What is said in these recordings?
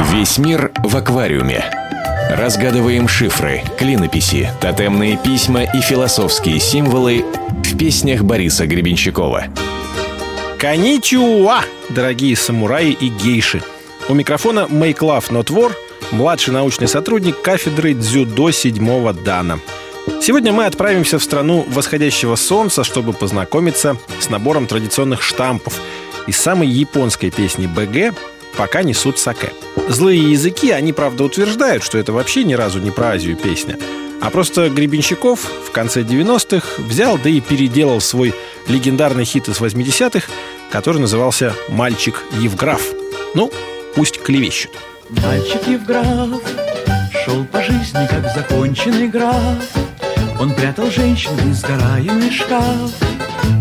Весь мир в аквариуме. Разгадываем шифры, клинописи, тотемные письма и философские символы в песнях Бориса Гребенщикова. Коничуа, дорогие самураи и гейши. У микрофона Make Love Not War, младший научный сотрудник кафедры дзюдо седьмого дана. Сегодня мы отправимся в страну восходящего солнца, чтобы познакомиться с набором традиционных штампов из самой японской песни БГ «Пока несут саке». Злые языки, они, правда, утверждают, что это вообще ни разу не про Азию песня. А просто Гребенщиков в конце 90-х взял, да и переделал свой легендарный хит из 80-х, который назывался «Мальчик Евграф». Ну, пусть клевещут. Мальчик Евграф шел по жизни, как законченный граф. Он прятал женщин в несгораемый шкаф,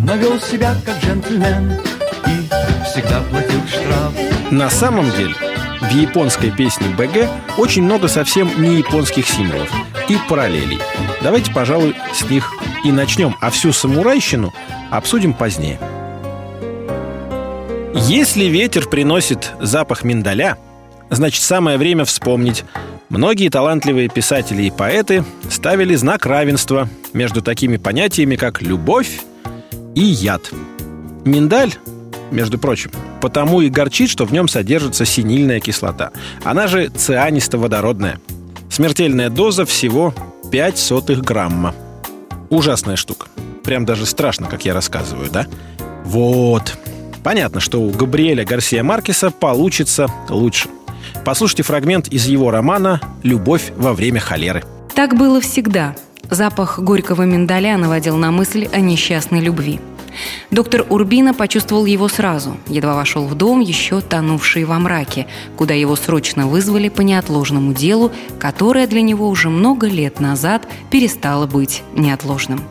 но себя как джентльмен и всегда платил штраф. На самом деле, в японской песне БГ очень много совсем не японских символов и параллелей. Давайте, пожалуй, с них и начнем, а всю самурайщину обсудим позднее. Если ветер приносит запах миндаля, значит самое время вспомнить. Многие талантливые писатели и поэты ставили знак равенства между такими понятиями, как любовь и яд. Миндаль между прочим, потому и горчит, что в нем содержится синильная кислота. Она же цианисто-водородная. Смертельная доза всего 5 сотых грамма. Ужасная штука. Прям даже страшно, как я рассказываю, да? Вот. Понятно, что у Габриэля Гарсия Маркеса получится лучше. Послушайте фрагмент из его романа «Любовь во время холеры». Так было всегда. Запах горького миндаля наводил на мысль о несчастной любви – Доктор Урбина почувствовал его сразу, едва вошел в дом, еще тонувший во мраке, куда его срочно вызвали по неотложному делу, которое для него уже много лет назад перестало быть неотложным.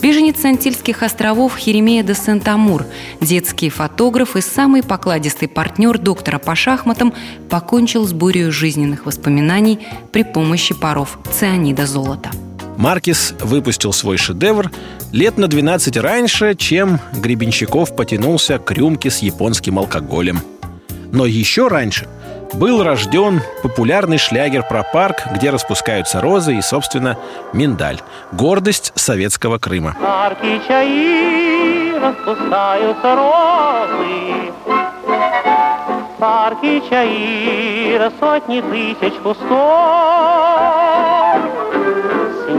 Беженец Антильских островов Херемея де Сент-Амур, детский фотограф и самый покладистый партнер доктора по шахматам, покончил с бурей жизненных воспоминаний при помощи паров цианида золота. Маркис выпустил свой шедевр лет на 12 раньше, чем Гребенщиков потянулся к рюмке с японским алкоголем. Но еще раньше был рожден популярный шлягер про парк, где распускаются розы и, собственно, миндаль. Гордость советского Крыма. Парки чаи распускаются розы, Парки чаи сотни тысяч кустов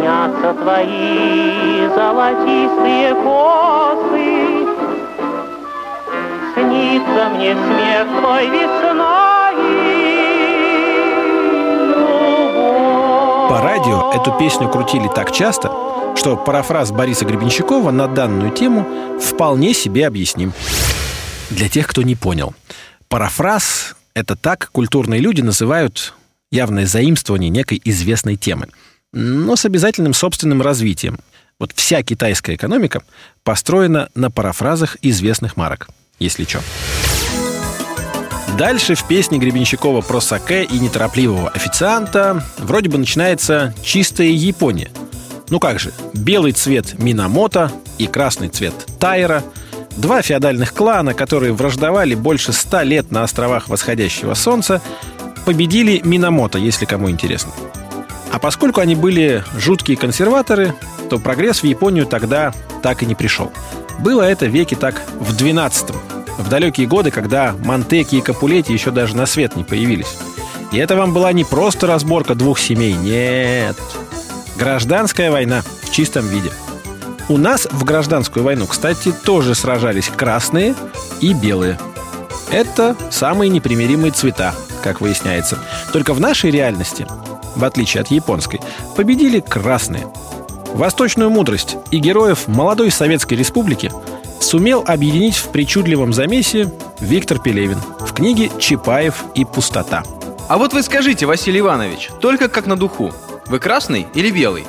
снятся твои золотистые косы. Снится мне смех твой весной. По радио эту песню крутили так часто, что парафраз Бориса Гребенщикова на данную тему вполне себе объясним. Для тех, кто не понял. Парафраз — это так культурные люди называют явное заимствование некой известной темы – но с обязательным собственным развитием. Вот вся китайская экономика построена на парафразах известных марок, если что. Дальше в песне Гребенщикова про саке и неторопливого официанта вроде бы начинается чистая Япония. Ну как же, белый цвет Минамото и красный цвет Тайра – Два феодальных клана, которые враждовали больше ста лет на островах восходящего солнца, победили Минамото, если кому интересно. А поскольку они были жуткие консерваторы, то прогресс в Японию тогда так и не пришел. Было это веки так в 12 в далекие годы, когда Монтеки и Капулети еще даже на свет не появились. И это вам была не просто разборка двух семей, нет. Гражданская война в чистом виде. У нас в гражданскую войну, кстати, тоже сражались красные и белые. Это самые непримиримые цвета, как выясняется. Только в нашей реальности в отличие от японской, победили красные. Восточную мудрость и героев молодой Советской Республики сумел объединить в причудливом замесе Виктор Пелевин в книге «Чапаев и пустота». А вот вы скажите, Василий Иванович, только как на духу, вы красный или белый?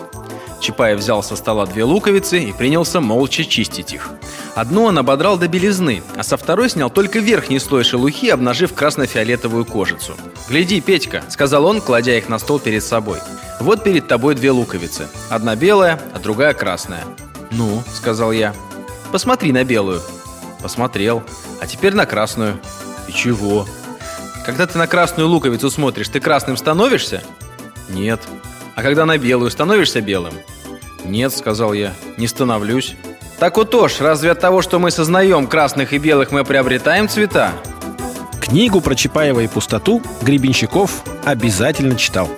Чапаев взял со стола две луковицы и принялся молча чистить их. Одну он ободрал до белизны, а со второй снял только верхний слой шелухи, обнажив красно-фиолетовую кожицу. «Гляди, Петька», — сказал он, кладя их на стол перед собой. «Вот перед тобой две луковицы. Одна белая, а другая красная». «Ну», — сказал я. «Посмотри на белую». Посмотрел. «А теперь на красную». «И чего?» когда ты на красную луковицу смотришь, ты красным становишься? Нет. А когда на белую, становишься белым? Нет, сказал я, не становлюсь. Так вот уж, разве от того, что мы сознаем красных и белых, мы приобретаем цвета? Книгу про Чапаева и пустоту Гребенщиков обязательно читал.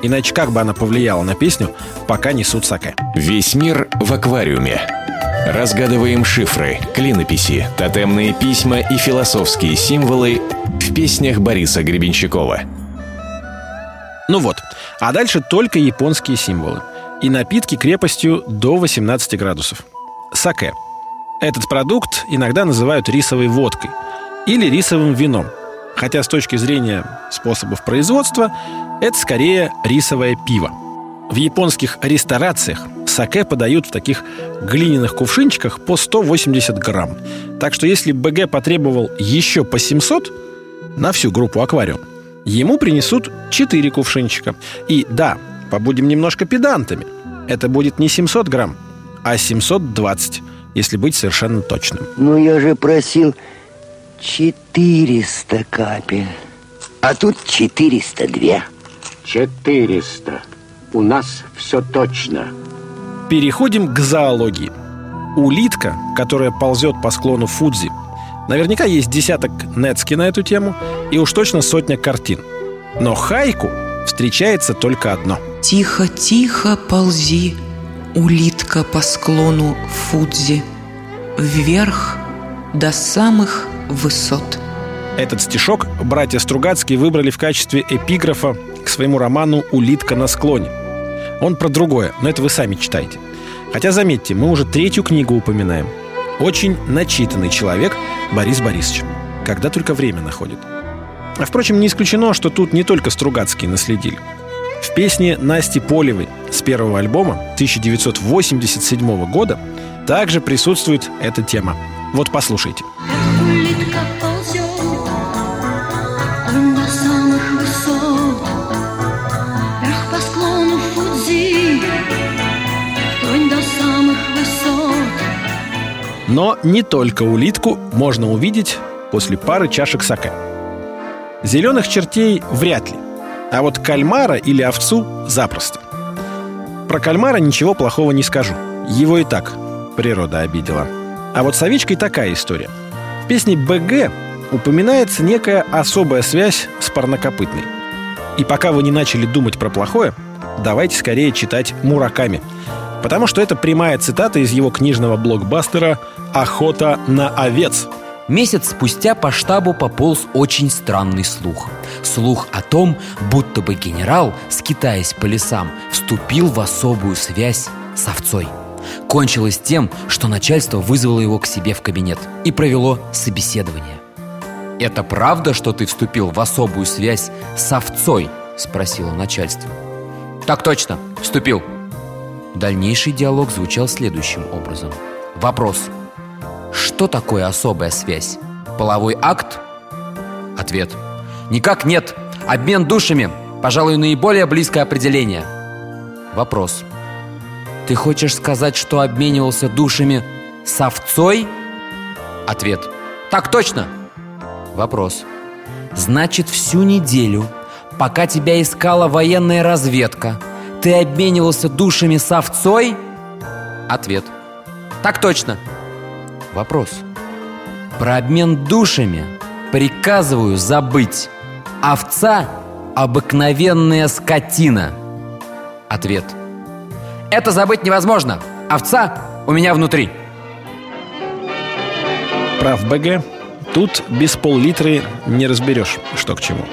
Иначе как бы она повлияла на песню «Пока несут саке». Весь мир в аквариуме. Разгадываем шифры, клинописи, тотемные письма и философские символы в песнях Бориса Гребенщикова. Ну вот, а дальше только японские символы. И напитки крепостью до 18 градусов. Саке. Этот продукт иногда называют рисовой водкой или рисовым вином. Хотя с точки зрения способов производства это скорее рисовое пиво. В японских ресторациях саке подают в таких глиняных кувшинчиках по 180 грамм. Так что если БГ потребовал еще по 700 на всю группу «Аквариум», ему принесут 4 кувшинчика. И да, побудем немножко педантами. Это будет не 700 грамм, а 720, если быть совершенно точным. Ну, я же просил 400 капель. А тут 402. 400. У нас все точно. Переходим к зоологии. Улитка, которая ползет по склону Фудзи, наверняка есть десяток нецки на эту тему и уж точно сотня картин. Но хайку встречается только одно. Тихо-тихо ползи, улитка по склону Фудзи, вверх до самых высот. Этот стишок братья Стругацкие выбрали в качестве эпиграфа к своему роману «Улитка на склоне». Он про другое, но это вы сами читаете. Хотя, заметьте, мы уже третью книгу упоминаем. Очень начитанный человек Борис Борисович. Когда только время находит. А впрочем, не исключено, что тут не только Стругацкие наследили. В песне Насти Полевой с первого альбома 1987 года также присутствует эта тема. Вот послушайте. Но не только улитку можно увидеть после пары чашек саке. Зеленых чертей вряд ли, а вот кальмара или овцу запросто. Про кальмара ничего плохого не скажу. Его и так природа обидела. А вот с овечкой такая история. В песне «БГ» упоминается некая особая связь с парнокопытной. И пока вы не начали думать про плохое, давайте скорее читать Мураками. Потому что это прямая цитата из его книжного блокбастера «Охота на овец». Месяц спустя по штабу пополз очень странный слух. Слух о том, будто бы генерал, скитаясь по лесам, вступил в особую связь с овцой. Кончилось тем, что начальство вызвало его к себе в кабинет и провело собеседование. «Это правда, что ты вступил в особую связь с овцой?» – спросило начальство. «Так точно, вступил». Дальнейший диалог звучал следующим образом. Вопрос. Что такое особая связь? Половой акт? Ответ. Никак нет. Обмен душами. Пожалуй, наиболее близкое определение. Вопрос. Ты хочешь сказать, что обменивался душами с овцой? Ответ. Так точно. Вопрос. Значит, всю неделю, пока тебя искала военная разведка, ты обменивался душами с овцой? Ответ. Так точно. Вопрос. Про обмен душами приказываю забыть. Овца – обыкновенная скотина. Ответ. Это забыть невозможно. Овца у меня внутри. Прав БГ. Тут без пол-литры не разберешь, что к чему.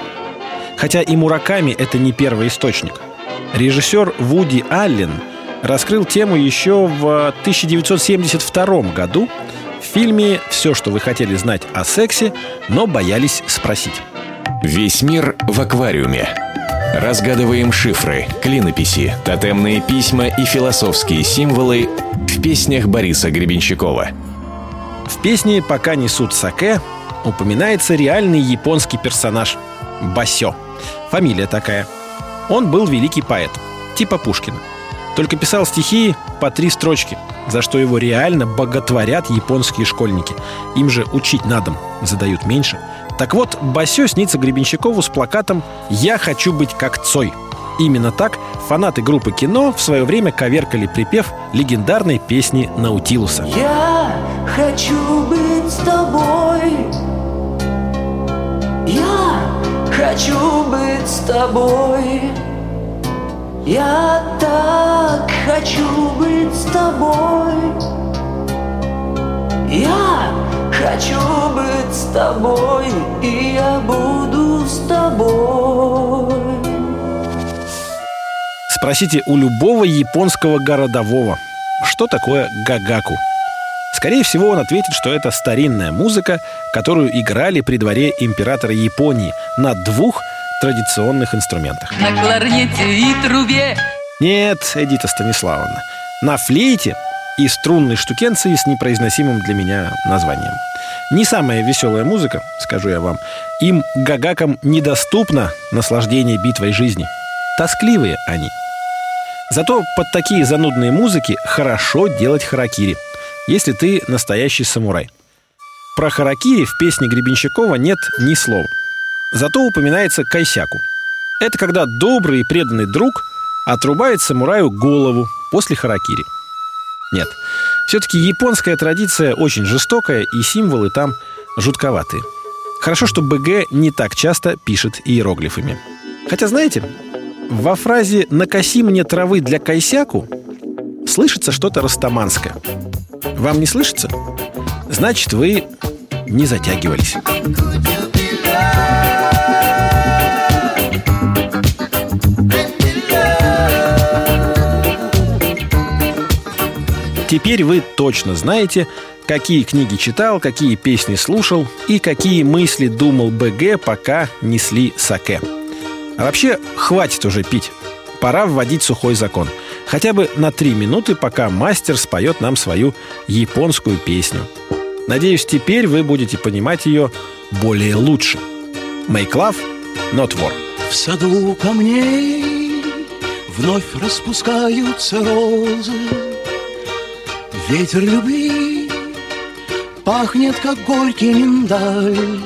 Хотя и Мураками это не первый источник. Режиссер Вуди Аллен раскрыл тему еще в 1972 году в фильме «Все, что вы хотели знать о сексе, но боялись спросить». Весь мир в аквариуме. Разгадываем шифры, клинописи, тотемные письма и философские символы в песнях Бориса Гребенщикова. В песне «Пока несут саке» упоминается реальный японский персонаж – Басё. Фамилия такая. Он был великий поэт, типа Пушкина. Только писал стихи по три строчки, за что его реально боготворят японские школьники. Им же учить на дом задают меньше. Так вот, Басё снится Гребенщикову с плакатом «Я хочу быть как Цой». Именно так фанаты группы «Кино» в свое время коверкали припев легендарной песни Наутилуса. Я хочу быть с тобой Я хочу быть с тобой. Я так хочу быть с тобой. Я хочу быть с тобой И я буду с тобой. Спросите у любого японского городового, что такое гагаку. Скорее всего, он ответит, что это старинная музыка, которую играли при дворе императора Японии на двух традиционных инструментах. На кларнете и трубе Нет, Эдита Станиславовна, на флейте и струнной штукенции с непроизносимым для меня названием. Не самая веселая музыка, скажу я вам. Им, гагакам, недоступно наслаждение битвой жизни. Тоскливые они. Зато под такие занудные музыки хорошо делать харакири, если ты настоящий самурай. Про харакири в песне Гребенщикова нет ни слова. Зато упоминается кайсяку. Это когда добрый и преданный друг отрубает самураю голову после харакири. Нет, все-таки японская традиция очень жестокая, и символы там жутковатые. Хорошо, что БГ не так часто пишет иероглифами. Хотя, знаете, во фразе «накоси мне травы для кайсяку» слышится что-то растаманское. Вам не слышится? Значит, вы не затягивались. Теперь вы точно знаете, какие книги читал, какие песни слушал и какие мысли думал БГ, пока несли саке. А вообще, хватит уже пить. Пора вводить сухой закон. Хотя бы на три минуты, пока мастер споет нам свою японскую песню. Надеюсь, теперь вы будете понимать ее более лучше. Make love, not war. В саду камней вновь распускаются розы. Ветер любви пахнет, как горький миндаль.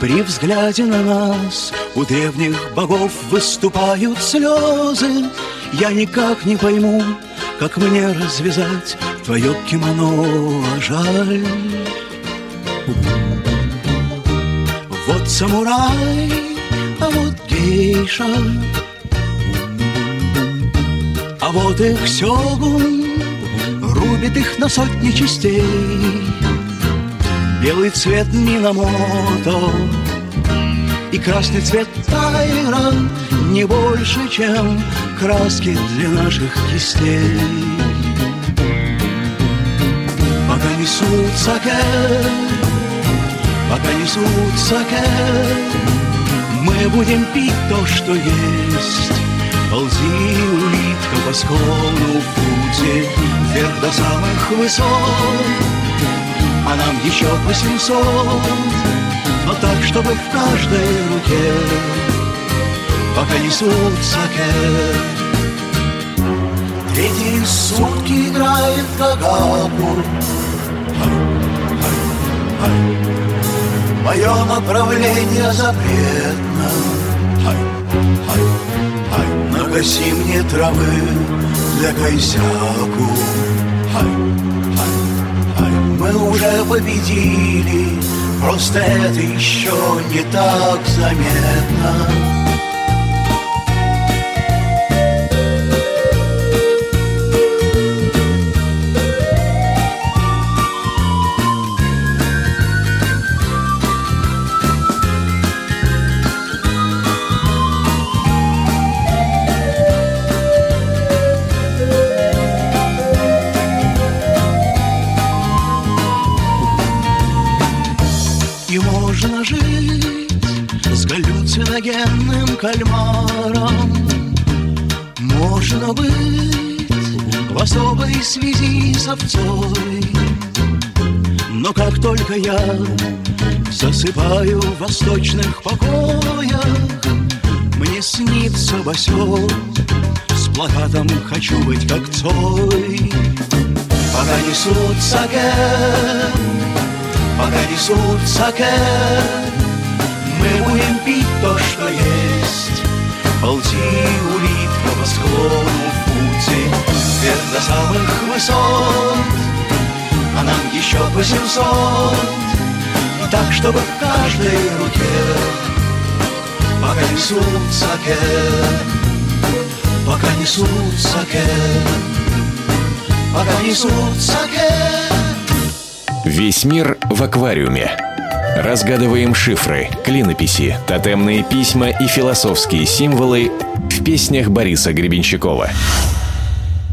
При взгляде на нас у древних богов выступают слезы. Я никак не пойму, как мне развязать твое кимоно, а жаль. Вот самурай, а вот гейша, а вот их сёгун рубит их на сотни частей. Белый цвет Минамото и красный цвет Тайра Не больше, чем краски для наших кистей. Пока несут саке, пока несут саке Мы будем пить то, что есть. Ползи, улитка, по склону Фудзи Вверх до самых высот А нам еще по семьсот Но так, чтобы в каждой руке Пока несут саке Третьи сутки играет Гагаку Мое направление запретно. Нагаси мне травы для кайсяку Мы уже победили. Просто это еще не так заметно кальмаром. Можно быть в особой связи с овцой Но как только я засыпаю в восточных покоях Мне снится босё с плакатом «Хочу быть как Цой» Пока несут саке Пока несут саке Мы будем пить то, что есть. Ползи, улитка, по склону в пути Вверх до самых высот А нам еще по семьсот И так, чтобы в каждой руке Пока несут саке Пока несут саке Пока несут саке Весь мир в аквариуме. Разгадываем шифры, клинописи, тотемные письма и философские символы в песнях Бориса Гребенщикова.